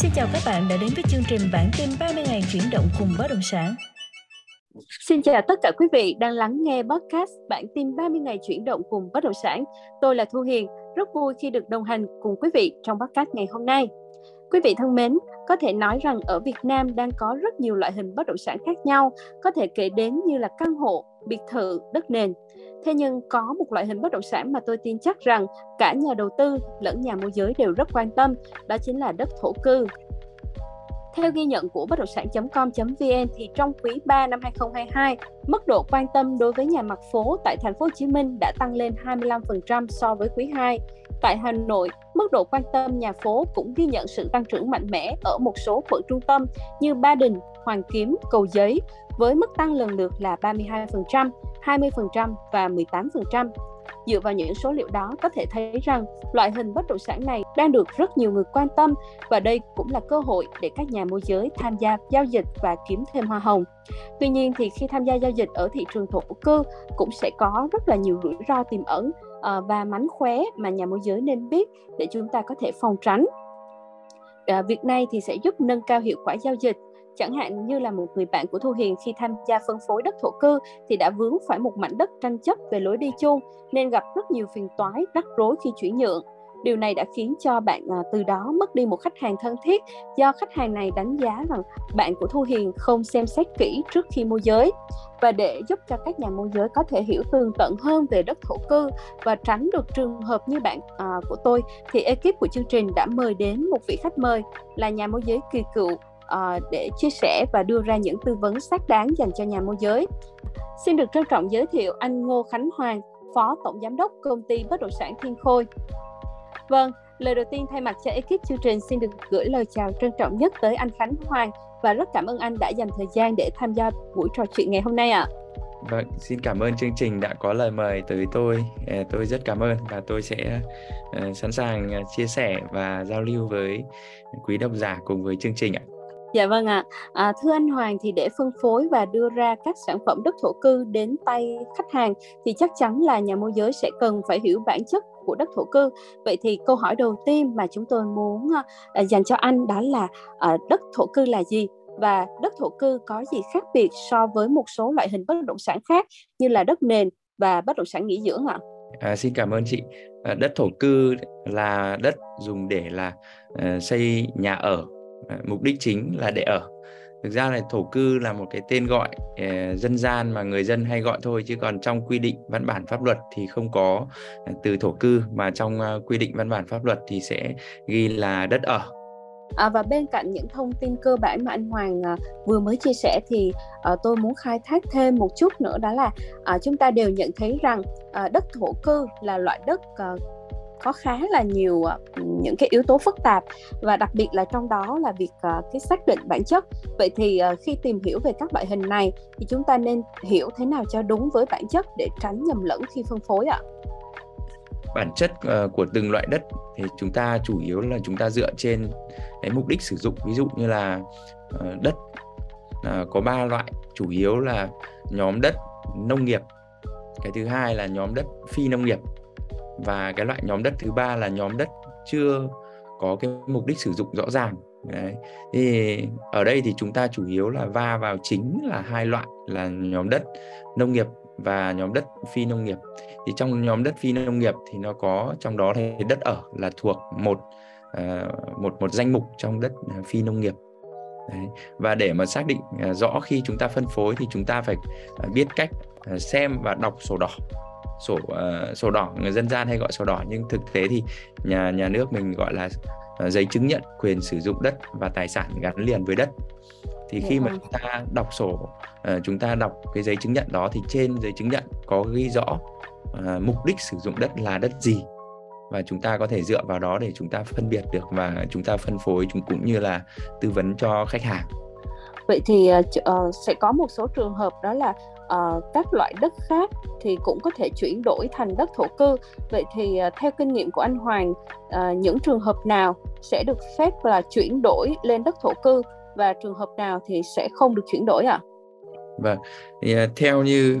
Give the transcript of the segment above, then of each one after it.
Xin chào các bạn đã đến với chương trình bản tin 30 ngày chuyển động cùng bất động sản. Xin chào tất cả quý vị đang lắng nghe podcast bản tin 30 ngày chuyển động cùng bất động sản. Tôi là Thu Hiền, rất vui khi được đồng hành cùng quý vị trong podcast ngày hôm nay. Quý vị thân mến, có thể nói rằng ở Việt Nam đang có rất nhiều loại hình bất động sản khác nhau, có thể kể đến như là căn hộ, biệt thự, đất nền. Thế nhưng có một loại hình bất động sản mà tôi tin chắc rằng cả nhà đầu tư lẫn nhà môi giới đều rất quan tâm, đó chính là đất thổ cư. Theo ghi nhận của bất động sản.com.vn thì trong quý 3 năm 2022, mức độ quan tâm đối với nhà mặt phố tại thành phố Hồ Chí Minh đã tăng lên 25% so với quý 2. Tại Hà Nội, mức độ quan tâm nhà phố cũng ghi nhận sự tăng trưởng mạnh mẽ ở một số quận trung tâm như Ba Đình, Hoàng Kiếm, Cầu Giấy, với mức tăng lần lượt là 32%, 20% và 18%. Dựa vào những số liệu đó có thể thấy rằng loại hình bất động sản này đang được rất nhiều người quan tâm và đây cũng là cơ hội để các nhà môi giới tham gia giao dịch và kiếm thêm hoa hồng. Tuy nhiên thì khi tham gia giao dịch ở thị trường thổ cư cũng sẽ có rất là nhiều rủi ro tiềm ẩn ờ, và mánh khóe mà nhà môi giới nên biết để chúng ta có thể phòng tránh. Ờ, việc này thì sẽ giúp nâng cao hiệu quả giao dịch chẳng hạn như là một người bạn của Thu Hiền khi tham gia phân phối đất thổ cư thì đã vướng phải một mảnh đất tranh chấp về lối đi chung nên gặp rất nhiều phiền toái, rắc rối khi chuyển nhượng. Điều này đã khiến cho bạn à, từ đó mất đi một khách hàng thân thiết do khách hàng này đánh giá rằng bạn của Thu Hiền không xem xét kỹ trước khi môi giới. Và để giúp cho các nhà môi giới có thể hiểu tường tận hơn về đất thổ cư và tránh được trường hợp như bạn à, của tôi thì ekip của chương trình đã mời đến một vị khách mời là nhà môi giới kỳ cựu à, để chia sẻ và đưa ra những tư vấn xác đáng dành cho nhà môi giới. Xin được trân trọng giới thiệu anh Ngô Khánh Hoàng, Phó Tổng Giám đốc Công ty Bất động sản Thiên Khôi. Vâng, lời đầu tiên thay mặt cho ekip chương trình xin được gửi lời chào trân trọng nhất tới anh Khánh Hoàng và rất cảm ơn anh đã dành thời gian để tham gia buổi trò chuyện ngày hôm nay ạ. À. Vâng, xin cảm ơn chương trình đã có lời mời tới tôi. Ờ, tôi rất cảm ơn và tôi sẽ uh, sẵn sàng uh, chia sẻ và giao lưu với quý độc giả cùng với chương trình ạ. Dạ vâng ạ. À. À, thưa anh Hoàng thì để phân phối và đưa ra các sản phẩm đất thổ cư đến tay khách hàng thì chắc chắn là nhà môi giới sẽ cần phải hiểu bản chất của đất thổ cư. Vậy thì câu hỏi đầu tiên mà chúng tôi muốn ờ, à, dành cho anh đó là ờ, đất thổ cư là gì? Và đất thổ cư có gì khác biệt so với một số loại hình bất động sản khác như là đất nền và bất động sản nghỉ dưỡng ạ? À, xin cảm ơn chị. À, đất thổ cư là đất dùng để là uh, xây nhà ở à, mục đích chính là để ở thực ra là thổ cư là một cái tên gọi uh, dân gian mà người dân hay gọi thôi chứ còn trong quy định văn bản pháp luật thì không có ờ, từ thổ cư. Mà trong uh, quy định văn bản pháp luật thì sẽ ghi là đất ở. À, và bên cạnh những thông tin cơ bản mà anh Hoàng à, vừa mới chia sẻ thì à, tôi muốn khai thác thêm một chút nữa đó là à, chúng ta đều nhận thấy rằng à, đất thổ cư là loại đất à, có khá là nhiều uh, những cái yếu tố phức tạp và đặc biệt là trong đó là việc uh, cái xác định bản chất. Vậy thì uh, khi tìm hiểu về các loại hình này thì chúng ta nên hiểu thế nào cho đúng với bản chất để tránh nhầm lẫn khi phân phối ạ? Bản chất uh, của từng loại đất thì chúng ta chủ yếu là chúng ta dựa trên cái mục đích sử dụng. Ví dụ như là uh, đất uh, có ba loại. Chủ yếu là nhóm đất nông nghiệp. Cái thứ hai là nhóm đất phi nông nghiệp và cái loại nhóm đất thứ ba là nhóm đất chưa có cái mục đích sử dụng rõ ràng Đấy. thì ở đây thì chúng ta chủ yếu là va vào chính là hai loại là nhóm đất nông nghiệp và nhóm đất phi nông nghiệp thì trong nhóm đất phi nông nghiệp thì nó có, trong đó thì đất ở là thuộc một à, một một danh mục trong đất à, phi nông nghiệp Đấy. và để mà xác định à, rõ khi chúng ta phân phối thì chúng ta phải biết cách xem và đọc sổ đỏ sổ uh, sổ đỏ người dân gian hay gọi sổ đỏ nhưng thực tế thì nhà nhà nước mình gọi là uh, giấy chứng nhận quyền sử dụng đất và tài sản gắn liền với đất. Thì khi mà chúng ta đọc sổ uh, chúng ta đọc cái giấy chứng nhận đó thì trên giấy chứng nhận có ghi rõ uh, mục đích sử dụng đất là đất gì. Và chúng ta có thể dựa vào đó để chúng ta phân biệt được và chúng ta phân phối chúng cũng như là tư vấn cho khách hàng. Vậy thì uh, sẽ có một số trường hợp đó là uh, các loại đất khác thì cũng có thể chuyển đổi thành đất thổ cư vậy thì uh, theo kinh nghiệm của anh Hoàng uh, những trường hợp nào sẽ được phép là chuyển đổi lên đất thổ cư và trường hợp nào thì sẽ không được chuyển đổi ạ? À? Vâng, thì, uh, theo như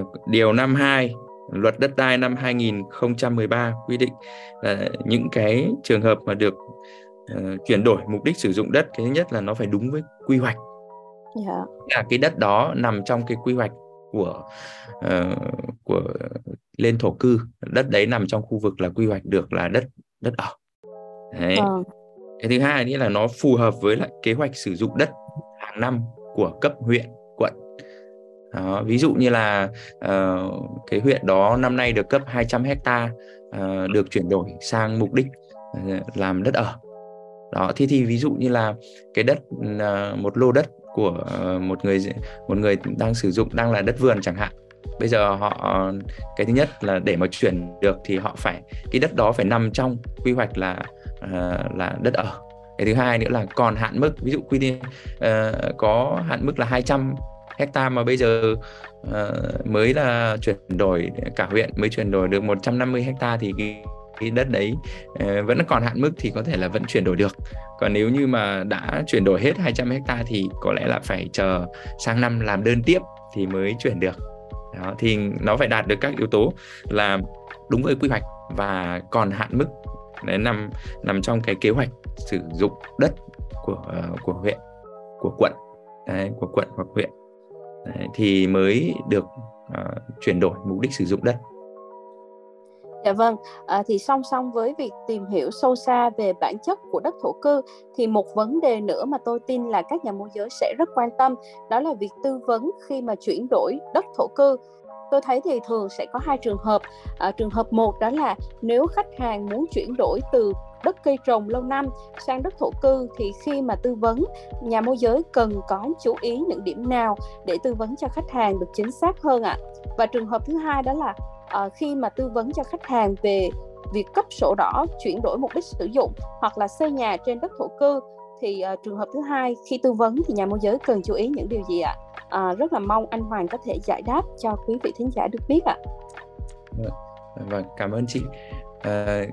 uh, điều năm 2 luật đất đai năm 2013 quy định là những cái trường hợp mà được uh, chuyển đổi mục đích sử dụng đất cái thứ nhất là nó phải đúng với quy hoạch yeah. Dạ. là cái đất đó nằm trong cái quy hoạch của uh, của lên thổ cư đất đấy nằm trong khu vực là quy hoạch được là đất đất ở đấy. Uh. cái thứ hai nghĩa là nó phù hợp với lại kế hoạch sử dụng đất hàng năm của cấp huyện quận đó, ví dụ như là uh, cái huyện đó năm nay được cấp 200 hecta uh, được chuyển đổi sang mục đích uh, làm đất ở đó thì thì ví dụ như là cái đất uh, một lô đất của ờ, một người một người đang sử dụng đang là đất vườn chẳng hạn. Bây giờ họ ờ, cái thứ nhất là để mà chuyển được thì họ phải cái đất đó phải nằm trong quy hoạch là uh, là đất ở. Cái thứ hai nữa là còn hạn mức ví dụ quy định uh, có hạn mức là 200 hecta mà bây giờ uh, mới là chuyển đổi cả huyện mới chuyển đổi được 150 hecta thì cái, đất đấy ờ, vẫn còn hạn mức thì có thể là vẫn chuyển đổi được. Còn nếu như mà đã chuyển đổi hết 200 hecta thì có lẽ là phải chờ sang năm làm đơn tiếp thì mới chuyển được. Đó, thì nó phải đạt được các yếu tố là đúng với quy hoạch và còn hạn mức đấy nằm nằm trong cái kế hoạch sử dụng đất của ờ, của huyện của quận đấy, của quận hoặc huyện. Đấy, thì mới được uh, chuyển đổi mục đích sử dụng đất. Dạ vâng, à, thì song song với việc tìm hiểu sâu xa về bản chất của đất thổ cư thì một vấn đề nữa mà tôi tin là các nhà môi giới sẽ rất quan tâm đó là việc tư vấn khi mà chuyển đổi đất thổ cư. Tôi thấy thì thường sẽ có hai trường hợp. À, trường hợp một đó là nếu khách hàng muốn chuyển đổi từ đất cây trồng lâu năm sang đất thổ cư thì khi mà tư vấn nhà môi giới cần có chú ý những điểm nào để tư vấn cho khách hàng được chính xác hơn ạ. À. Và trường hợp thứ hai đó là uh, khi mà tư vấn cho khách hàng về việc cấp sổ đỏ chuyển đổi mục đích sử dụng hoặc là xây nhà trên đất thổ cư thì uh, trường hợp thứ hai khi tư vấn thì nhà môi giới cần chú ý những điều gì ạ? À, rất là mong anh Hoàng có thể giải đáp cho quý vị thính giả được biết ạ. Vâng, vâng cảm ơn chị. À,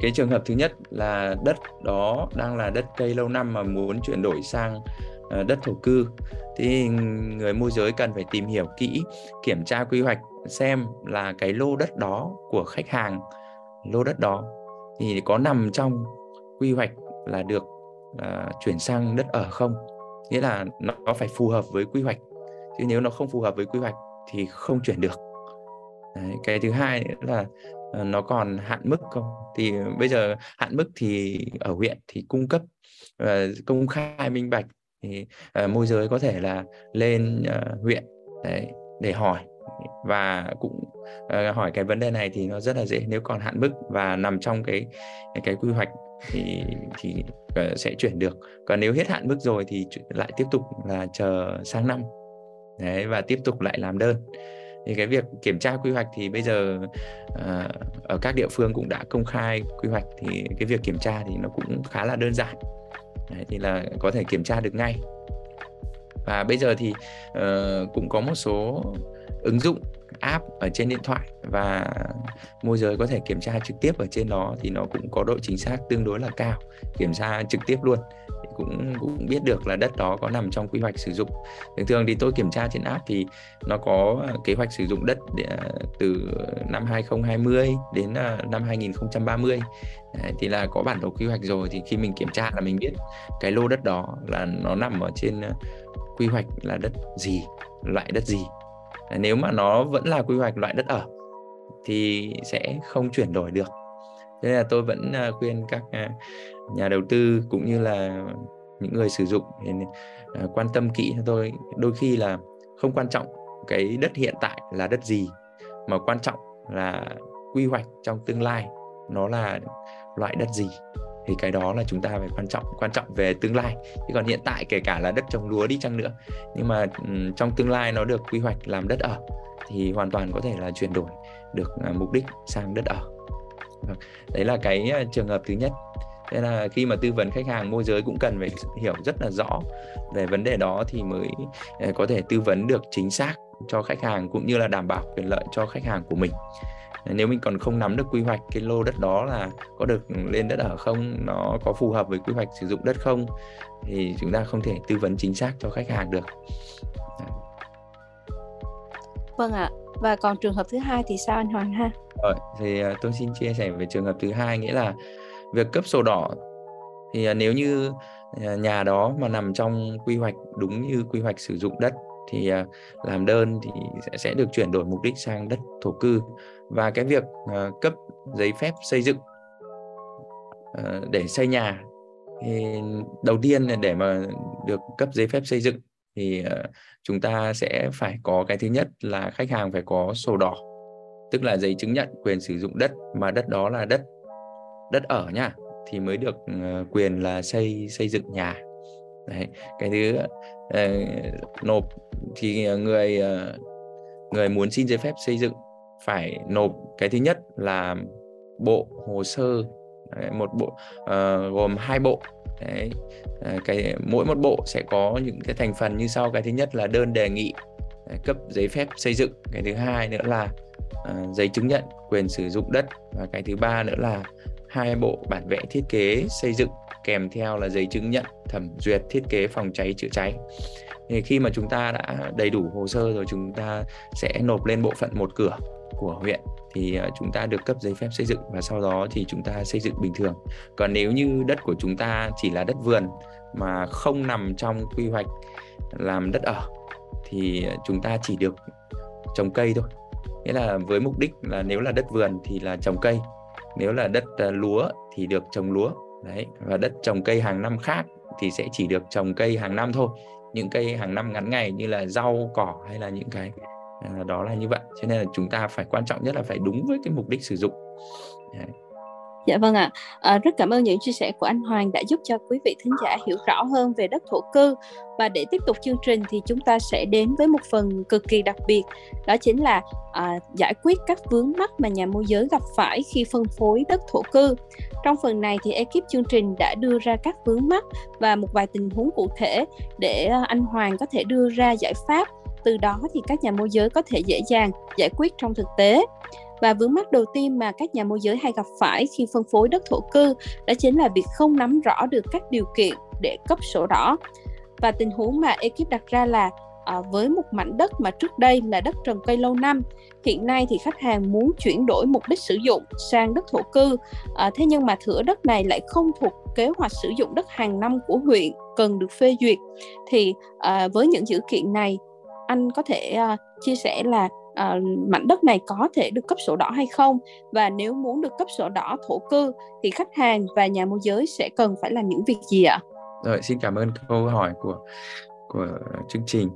cái trường hợp thứ nhất là đất đó đang là đất cây lâu năm mà muốn chuyển đổi sang Ờ, đất thổ cư. Thì người môi giới cần phải tìm hiểu kỹ kiểm tra quy hoạch xem là cái lô đất đó của khách hàng lô đất đó thì có nằm trong quy hoạch là được uh, chuyển sang đất ở không? Nghĩa là nó phải phù hợp với quy hoạch. Chứ nếu nó không phù hợp với quy hoạch thì không chuyển được. Đấy, cái thứ hai là uh, nó còn hạn mức không? Thì bây giờ hạn mức thì ở huyện thì cung cấp uh, công khai minh bạch thì uh, môi giới có thể là lên uh, huyện đấy, để hỏi. Và cũng uh, hỏi cái vấn đề này thì nó rất là dễ nếu còn hạn mức và nằm trong cái cái quy hoạch thì thì uh, sẽ chuyển được. Còn nếu hết hạn mức rồi thì lại tiếp tục là chờ sang năm. Đấy và tiếp tục lại làm đơn. Thì cái việc kiểm tra quy hoạch thì bây giờ uh, ở các địa phương cũng đã công khai quy hoạch thì cái việc kiểm tra thì nó cũng khá là đơn giản đấy, thì là có thể kiểm tra được ngay. Và bây giờ thì uh, cũng có một số ứng dụng app ở trên điện thoại và môi giới có thể kiểm tra trực tiếp ở trên đó thì nó cũng có độ chính xác tương đối là cao kiểm tra trực tiếp luôn cũng cũng biết được là đất đó có nằm trong quy hoạch sử dụng. Thường thường thì tôi kiểm tra trên app thì nó có à, kế hoạch sử dụng đất à, từ năm 2020 đến à, năm 2030 thì là có bản đồ quy hoạch rồi thì khi mình kiểm tra là mình biết cái lô đất đó là nó nằm ở trên quy hoạch là đất gì, loại đất gì. Nếu mà nó vẫn là quy hoạch loại đất ở thì sẽ không chuyển đổi được thế nên là tôi vẫn à, khuyên các à, nhà đầu tư cũng như là những người sử dụng thì à, quan tâm kỹ cho tôi. Đôi khi là không quan trọng cái đất hiện tại là đất gì, mà quan trọng là quy hoạch trong tương lai nó là loại đất gì, thì cái đó là chúng ta phải quan trọng quan trọng về tương lai. Chứ còn hiện tại kể cả là đất trồng lúa đi chăng nữa, nhưng mà trong tương lai nó được quy hoạch làm đất ở thì hoàn toàn có thể là chuyển đổi được mục đích sang đất ở. Vâng, đấy là cái à, trường hợp thứ nhất. Thế là khi mà tư vấn khách hàng, môi giới cũng cần phải hiểu rất là rõ về vấn đề đó thì mới à, có thể tư vấn được chính xác cho khách hàng cũng như là đảm bảo quyền lợi cho khách hàng của mình. Nếu mình còn không nắm được quy hoạch cái lô đất đó là có được lên đất ở không, nó có phù hợp với quy hoạch sử dụng đất không, thì chúng ta không thể tư vấn chính xác cho khách hàng được. Vâng ạ và còn trường hợp thứ hai thì sao anh Hoàng ha? Rồi, thì ờ, tôi xin chia sẻ về trường hợp thứ hai, nghĩa là việc cấp sổ đỏ thì ờ, nếu như ờ, nhà đó mà nằm trong quy hoạch đúng như quy hoạch sử dụng đất thì làm đơn thì sẽ sẽ được chuyển đổi mục đích sang đất thổ cư. Và cái việc cấp giấy phép xây dựng để xây nhà thì đầu tiên là để mà được cấp giấy phép xây dựng thì ờ, chúng ta sẽ phải có cái thứ nhất là khách hàng phải có sổ đỏ tức là giấy chứng nhận quyền sử dụng đất mà đất đó là đất đất ở nha thì mới được ờ, quyền là xây xây dựng nhà Đấy. cái thứ uh, nộp thì người uh, người muốn xin giấy phép xây dựng phải nộp cái thứ nhất là bộ hồ sơ Đấy, một bộ uh, gồm hai bộ Đấy, ờ, cái mỗi một bộ sẽ có những cái thành phần như sau. Cái thứ nhất là đơn đề nghị ờ, cấp giấy phép xây dựng. Cái thứ hai nữa là uh, giấy chứng nhận quyền sử dụng đất. Và cái thứ ba nữa là hai bộ bản vẽ thiết kế xây dựng kèm theo là giấy chứng nhận thẩm duyệt thiết kế phòng cháy chữa cháy. Thì khi mà chúng ta đã đầy đủ hồ sơ rồi chúng ta sẽ nộp lên bộ phận một cửa của huyện thì ờ, chúng ta được cấp giấy phép xây dựng và sau đó thì chúng ta xây dựng bình thường. Còn nếu như đất của chúng ta chỉ là đất vườn mà không nằm trong quy hoạch làm đất ở, thì ờ, chúng ta chỉ được trồng cây thôi. Nghĩa là với mục đích là nếu là đất vườn thì là trồng cây, nếu là đất ờ, lúa thì được trồng lúa. Đấy, và đất trồng cây hàng năm khác thì sẽ chỉ được trồng cây hàng năm thôi. Những cây hàng năm ngắn ngày như là rau, cỏ hay là những cái Ờ, đó là như vậy cho nên là chúng ta phải quan trọng nhất là phải đúng với cái mục đích sử dụng đấy. Dạ vâng ạ, à, rất cảm ơn những chia sẻ của anh Hoàng đã giúp cho quý vị thính giả hiểu rõ hơn về đất thổ cư và để tiếp tục chương trình thì chúng ta sẽ đến với một phần cực kỳ đặc biệt đó chính là à, giải quyết các vướng mắc mà nhà môi giới gặp phải khi phân phối đất thổ cư. Trong phần này thì ekip chương trình đã đưa ra các vướng mắc và một vài tình huống cụ thể để anh Hoàng có thể đưa ra giải pháp từ đó thì các nhà môi giới có thể dễ dàng giải quyết trong thực tế. Và vướng mắt đầu tiên mà các nhà môi giới hay gặp phải khi phân phối đất thổ cư đó chính là việc không nắm rõ được các điều kiện để cấp sổ đỏ. Và tình huống mà ekip đặt ra là à, với một mảnh đất mà trước đây là đất trồng cây lâu năm hiện nay thì khách hàng muốn chuyển đổi mục đích sử dụng sang đất thổ cư à, thế nhưng mà thửa đất này lại không thuộc kế hoạch sử dụng đất hàng năm của huyện cần được phê duyệt thì à, với những dữ kiện này anh có thể uh, chia sẻ là uh, mảnh đất này có thể được cấp sổ đỏ hay không và nếu muốn được cấp sổ đỏ thổ cư thì khách hàng và nhà môi giới sẽ cần phải làm những việc gì ạ? Rồi xin cảm ơn câu hỏi của của chương trình.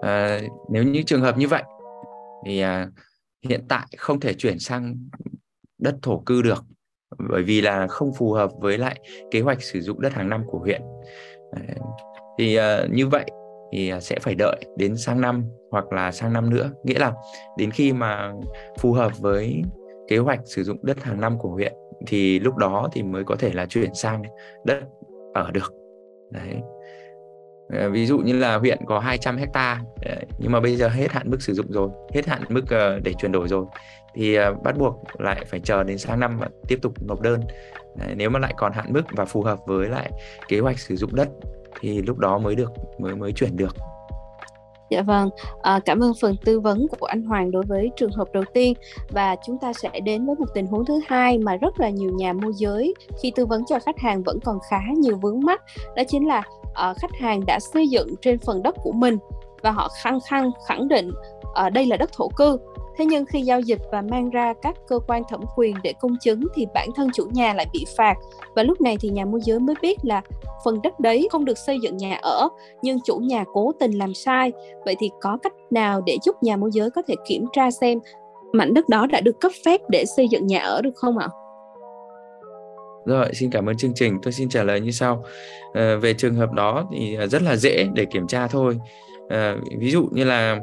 À, nếu như trường hợp như vậy thì à, hiện tại không thể chuyển sang đất thổ cư được bởi vì là không phù hợp với lại kế hoạch sử dụng đất hàng năm của huyện. À, thì à, như vậy thì à, sẽ phải đợi đến sang năm hoặc là sang năm nữa. Nghĩa là đến khi mà phù hợp với kế hoạch sử dụng đất hàng năm của huyện thì lúc đó thì mới có thể là chuyển sang đất ở được. Đấy. Ờ, ví dụ như là huyện có 200 hecta nhưng mà bây giờ hết hạn mức sử dụng rồi, hết hạn mức ờ, để chuyển đổi rồi thì ờ, bắt buộc lại phải chờ đến sang năm và tiếp tục nộp đơn. Nếu mà lại còn hạn mức và phù hợp với lại kế hoạch sử dụng đất thì lúc đó mới được mới mới chuyển được. Dạ vâng, à, cảm ơn phần tư vấn của anh Hoàng đối với trường hợp đầu tiên. Và chúng ta sẽ đến với một tình huống thứ hai mà rất là nhiều nhà môi giới khi tư vấn cho khách hàng vẫn còn khá nhiều vướng mắt đó chính là à, khách hàng đã xây dựng trên phần đất của mình và họ khăng khăng khẳng định à, đây là đất thổ cư. Thế nhưng khi giao dịch và mang ra các cơ quan thẩm quyền để công chứng thì bản thân chủ nhà lại bị phạt và lúc này thì nhà môi giới mới biết là phần đất đấy không được xây dựng nhà ở nhưng chủ nhà cố tình làm sai. Vậy thì có cách nào để giúp nhà môi giới có thể kiểm tra xem mảnh đất đó đã được cấp phép để xây dựng nhà ở được không ạ? Rồi, xin cảm ơn chương trình. Tôi xin trả lời như sau. À, về trường hợp đó thì rất là dễ để kiểm tra thôi. À, ví dụ như là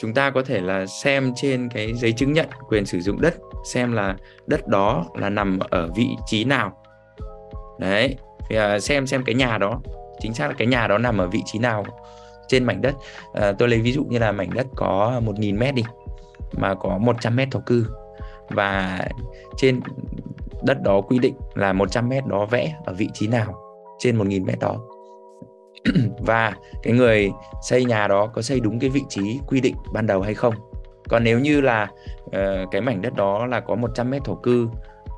chúng ta có thể là xem trên cái giấy chứng nhận quyền sử dụng đất xem là đất đó là nằm ở vị trí nào. Đấy thì à, xem xem cái nhà đó chính xác là cái nhà đó nằm ở vị trí nào trên mảnh đất. À, tôi lấy ví dụ như là mảnh đất có 1.000 mét đi mà có 100 mét thổ cư. Và trên đất đó quy định là 100 mét đó vẽ ở vị trí nào trên 1.000 mét đó. và cái người xây nhà đó có xây đúng cái vị trí quy định ban đầu hay không? Còn nếu như là uh, cái mảnh đất đó là có 100 mét thổ cư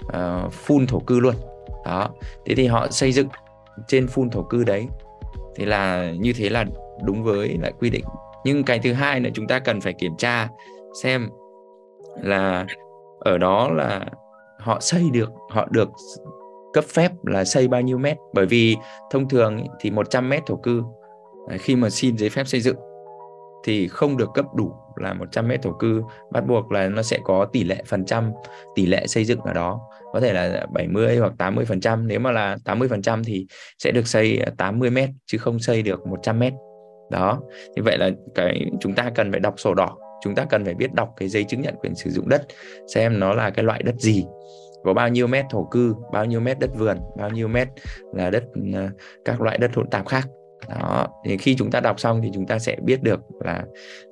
ờ, uh, full thổ cư luôn đó thế thì họ xây dựng trên full thổ cư đấy thì là như thế là đúng với lại quy định. Nhưng cái thứ hai là chúng ta cần phải kiểm tra xem là ở đó là họ xây được họ được cấp phép là xây bao nhiêu mét? Bởi vì thông thường thì 100 mét thổ cư à, khi mà xin giấy phép xây dựng thì không được cấp đủ là 100 mét thổ cư. Bắt buộc là nó sẽ có tỷ lệ phần trăm, tỷ lệ xây dựng ở đó. Có thể là 70 hoặc 80 phần trăm. Nếu mà là 80 phần trăm thì sẽ được xây à, 80 mét, chứ không xây được 100 mét. Đó, như vậy là cái chúng ta cần phải đọc sổ đỏ. Chúng ta cần phải biết đọc cái giấy chứng nhận quyền sử dụng đất, xem nó là cái loại đất gì có bao nhiêu mét thổ cư bao nhiêu mét đất vườn bao nhiêu mét là đất à, các loại đất hỗn tạp khác. Đó thì khi chúng ta đọc xong thì chúng ta sẽ biết được là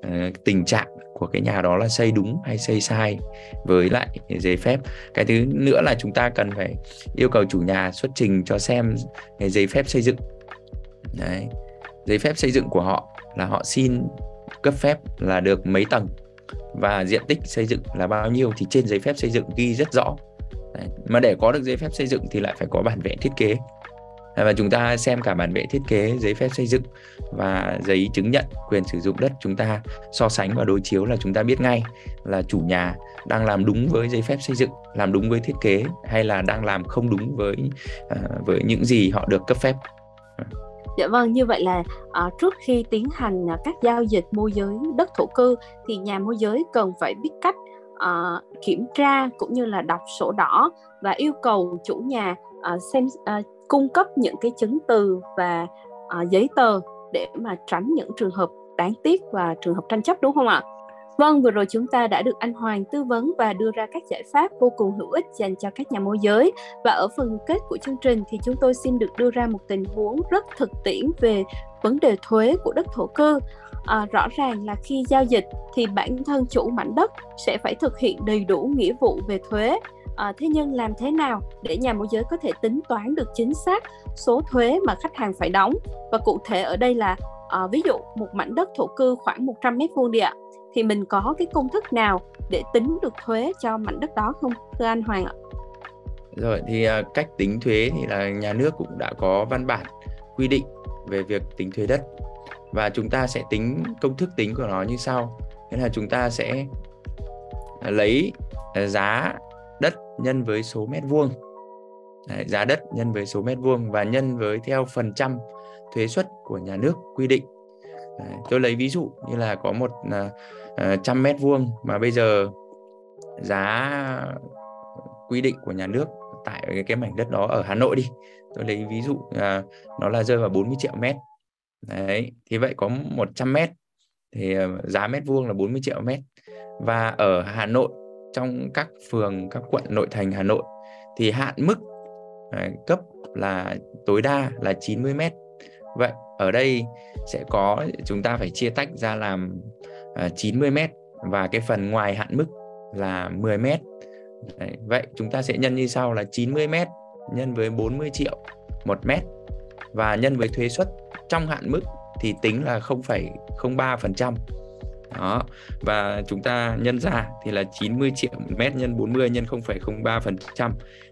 uh, tình trạng của cái nhà đó là xây đúng hay xây sai với lại giấy phép. Cái thứ nữa là chúng ta cần phải yêu cầu chủ nhà xuất trình cho xem cái giấy phép xây dựng. Đấy giấy phép xây dựng của họ là họ xin cấp phép là được mấy tầng và diện tích xây dựng là bao nhiêu thì trên giấy phép xây dựng ghi rất rõ. Đấy. mà để có được giấy phép xây dựng thì lại phải có bản vẽ thiết kế và chúng ta xem cả bản vẽ thiết kế giấy phép xây dựng và giấy chứng nhận quyền sử dụng đất chúng ta so sánh và đối chiếu là chúng ta biết ngay là chủ nhà đang làm đúng với giấy phép xây dựng làm đúng với thiết kế hay là đang làm không đúng với uh, với những gì họ được cấp phép Dạ vâng, như vậy là uh, trước khi tiến hành uh, các giao dịch môi giới đất thổ cư thì nhà môi giới cần phải biết cách uh, kiểm tra cũng như là đọc sổ đỏ và yêu cầu chủ nhà uh, xem uh, cung cấp những cái chứng từ và uh, giấy tờ để mà tránh những trường hợp đáng tiếc và trường hợp tranh chấp đúng không ạ? Vâng, vừa rồi chúng ta đã được anh Hoàng tư vấn và đưa ra các giải pháp vô cùng hữu ích dành cho các nhà môi giới. Và ở phần kết của chương trình thì chúng tôi xin được đưa ra một tình huống rất thực tiễn về vấn đề thuế của đất thổ cư. À, rõ ràng là khi giao dịch thì bản thân chủ mảnh đất sẽ phải thực hiện đầy đủ nghĩa vụ về thuế à, thế nhưng làm thế nào để nhà môi giới có thể tính toán được chính xác số thuế mà khách hàng phải đóng và cụ thể ở đây là à, ví dụ một mảnh đất thổ cư khoảng 100 mét vuông đi ạ thì mình có cái công thức nào để tính được thuế cho mảnh đất đó không thưa anh Hoàng ạ? Rồi thì uh, cách tính thuế thì là nhà nước cũng đã có văn bản quy định về việc tính thuế đất và chúng ta sẽ tính công thức tính của nó như sau. Thế là chúng ta sẽ à, lấy à, giá đất nhân với số mét vuông Đấy, giá đất nhân với số mét vuông và nhân với theo phần trăm thuế suất của nhà nước quy định Đấy, tôi lấy ví dụ như là có một uh, trăm mét vuông mà bây giờ giá quy định của nhà nước tại cái, cái mảnh đất đó ở Hà Nội đi. Tôi lấy ví dụ uh, nó là rơi vào 40 triệu mét. Đấy thì vậy có 100 mét thì uh, giá mét vuông là 40 triệu mét. Và ở Hà Nội trong các phường các quận nội thành Hà Nội thì hạn mức uh, cấp là tối đa là 90 mét vậy ở đây sẽ có chúng ta phải chia tách ra làm à, uh, 90 mét và cái phần ngoài hạn mức là 10 mét. Đấy, vậy chúng ta sẽ nhân như sau là 90 mét nhân với 40 triệu một mét và nhân với thuế suất trong hạn mức thì tính là 0,03% đó và chúng ta nhân ra thì là 90 triệu một mét nhân 40 nhân 0,03%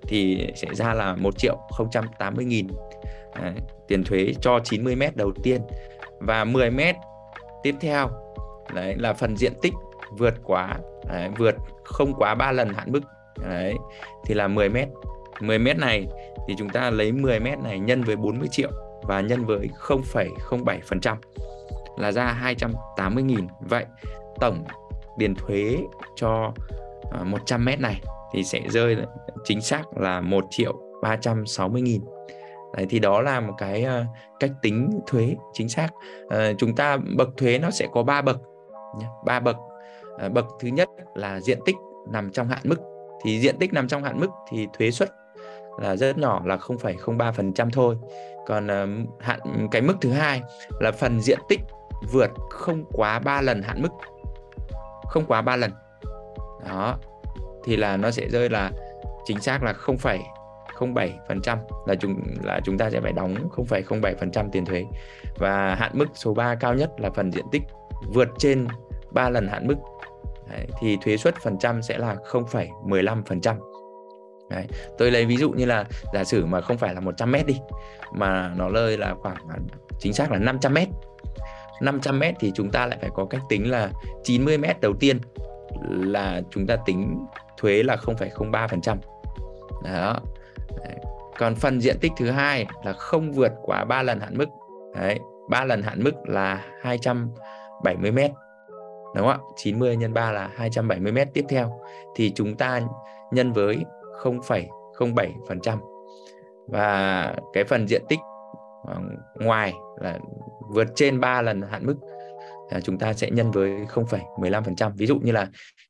thì sẽ ra là 1 triệu 080 nghìn. Đấy, tiền thuế cho 90 mét đầu tiên và 10 mét tiếp theo. Đấy là phần diện tích vượt quá đấy, vượt không quá 3 lần hạn mức. Đấy thì là 10 mét. 10 mét này thì chúng ta lấy 10 mét này nhân với 40 triệu và nhân với 0,07% là ra 280 nghìn. Vậy tổng tiền thuế cho à, 100 mét này thì sẽ rơi chính xác là 1 triệu 360 nghìn. Đấy, thì đó là một cái uh, cách tính thuế chính xác. Uh, chúng ta bậc thuế nó sẽ có ba bậc ba bậc. Uh, bậc thứ nhất là diện tích nằm trong hạn mức. Thì diện tích nằm trong hạn mức thì thuế suất là rất nhỏ là 0,03% thôi. Còn uh, hạn cái mức thứ hai là phần diện tích vượt không quá 3 lần hạn mức. Không quá 3 lần. Đó thì là nó sẽ rơi là chính xác là 0,07% là chúng là chúng ta sẽ phải đóng 0,07% tiền thuế và hạn mức số 3 cao nhất là phần diện tích vượt trên 3 lần hạn mức Đấy, thì thuế suất phần trăm sẽ là 0,15%. Đấy. Tôi lấy ví dụ như là giả sử mà không phải là 100 mét đi mà nó rơi là khoảng à, chính xác là 500 mét 500 mét thì chúng ta lại phải có cách tính là 90 mét đầu tiên là chúng ta tính thuế là 0,03%. Đó. Đấy. Còn phần diện tích thứ hai là không vượt quá 3 lần hạn mức. Đấy, 3 lần hạn mức là 270 m. Đúng không ạ? 90 nhân 3 là 270 m tiếp theo thì chúng ta nhân với 0,07% và cái phần diện tích ờ, ngoài là vượt trên 3 lần hạn mức chúng ta sẽ nhân với 0,15%. Ví dụ như là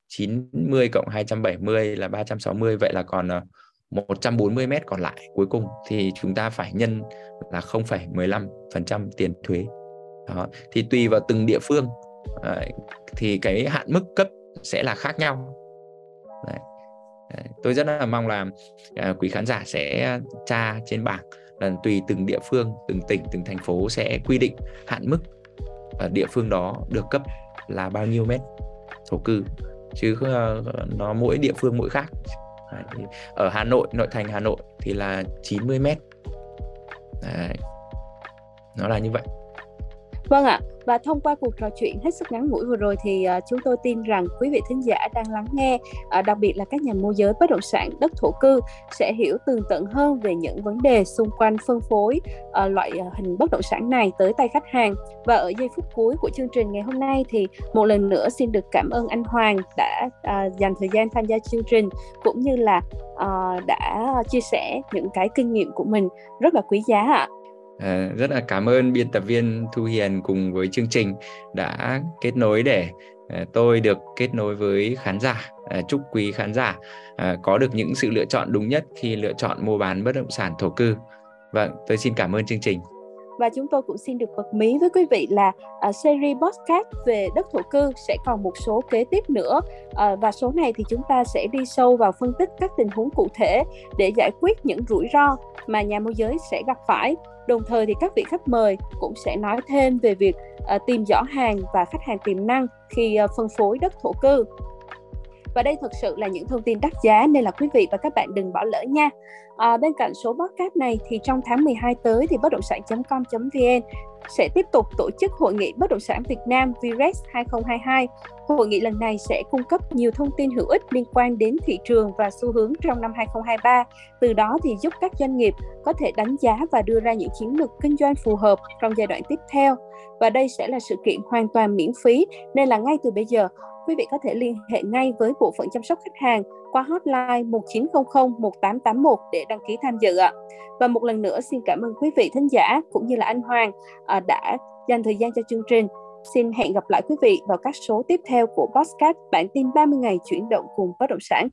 90 cộng 270 là 360 vậy là còn ờ, 140 mét còn lại cuối cùng thì chúng ta phải nhân là 0,15% tiền thuế. Đó. Thì tùy vào từng địa phương thì cái hạn mức cấp sẽ là khác nhau. Đấy. Tôi rất là mong là à, quý khán giả sẽ tra trên bảng là tùy từng địa phương, từng tỉnh, từng thành phố sẽ quy định hạn mức ở địa phương đó được cấp là bao nhiêu mét thổ cư chứ ờ, nó mỗi địa phương mỗi khác. Đấy. Ở Hà Nội, nội thành Hà Nội thì là 90 mét. Đấy. Nó là như vậy. Vâng ạ, và thông qua cuộc trò chuyện hết sức ngắn ngủi vừa rồi thì uh, chúng tôi tin rằng quý vị thính giả đang lắng nghe, uh, đặc biệt là các nhà môi giới bất động sản đất thổ cư sẽ hiểu tường tận hơn về những vấn đề xung quanh phân phối uh, loại uh, hình bất động sản này tới tay khách hàng. Và ở giây phút cuối của chương trình ngày hôm nay thì một lần nữa xin được cảm ơn anh Hoàng đã uh, dành thời gian tham gia chương trình cũng như là uh, đã chia sẻ những cái kinh nghiệm của mình rất là quý giá ạ. À, Ờ, rất là cảm ơn biên tập viên Thu Hiền cùng với chương trình đã kết nối để à, tôi được kết nối với khán giả. À, chúc quý khán giả à, có được những sự lựa chọn đúng nhất khi lựa chọn mua bán bất động sản thổ cư. Vâng, tôi xin cảm ơn chương trình và chúng tôi cũng xin được bật mí với quý vị là uh, series podcast về đất thổ cư sẽ còn một số kế tiếp nữa uh, và số này thì chúng ta sẽ đi sâu vào phân tích các tình huống cụ thể để giải quyết những rủi ro mà nhà môi giới sẽ gặp phải đồng thời thì các vị khách mời cũng sẽ nói thêm về việc ờ, tìm rõ hàng và khách hàng tiềm năng khi ờ, phân phối đất thổ cư và đây thực sự là những thông tin đắt giá nên là quý vị và các bạn đừng bỏ lỡ nha. À, bên cạnh số podcast này thì trong tháng 12 tới thì bất động sản.com.vn sẽ tiếp tục tổ chức hội nghị bất động sản Việt Nam VREX 2022. Hội nghị lần này sẽ cung cấp nhiều thông tin hữu ích liên quan đến thị trường và xu hướng trong năm 2023. Từ đó thì giúp các doanh nghiệp có thể đánh giá và đưa ra những chiến lược kinh doanh phù hợp trong giai đoạn tiếp theo. Và đây sẽ là sự kiện hoàn toàn miễn phí nên là ngay từ bây giờ quý vị có thể liên hệ ngay với bộ phận chăm sóc khách hàng qua hotline 1900 1881 để đăng ký tham dự ạ. Và một lần nữa, xin cảm ơn quý vị thính giả cũng như là anh Hoàng à, đã dành thời gian cho chương trình. Xin hẹn gặp lại quý vị vào các số tiếp theo của podcast Bản tin 30 ngày chuyển động cùng bất động sản.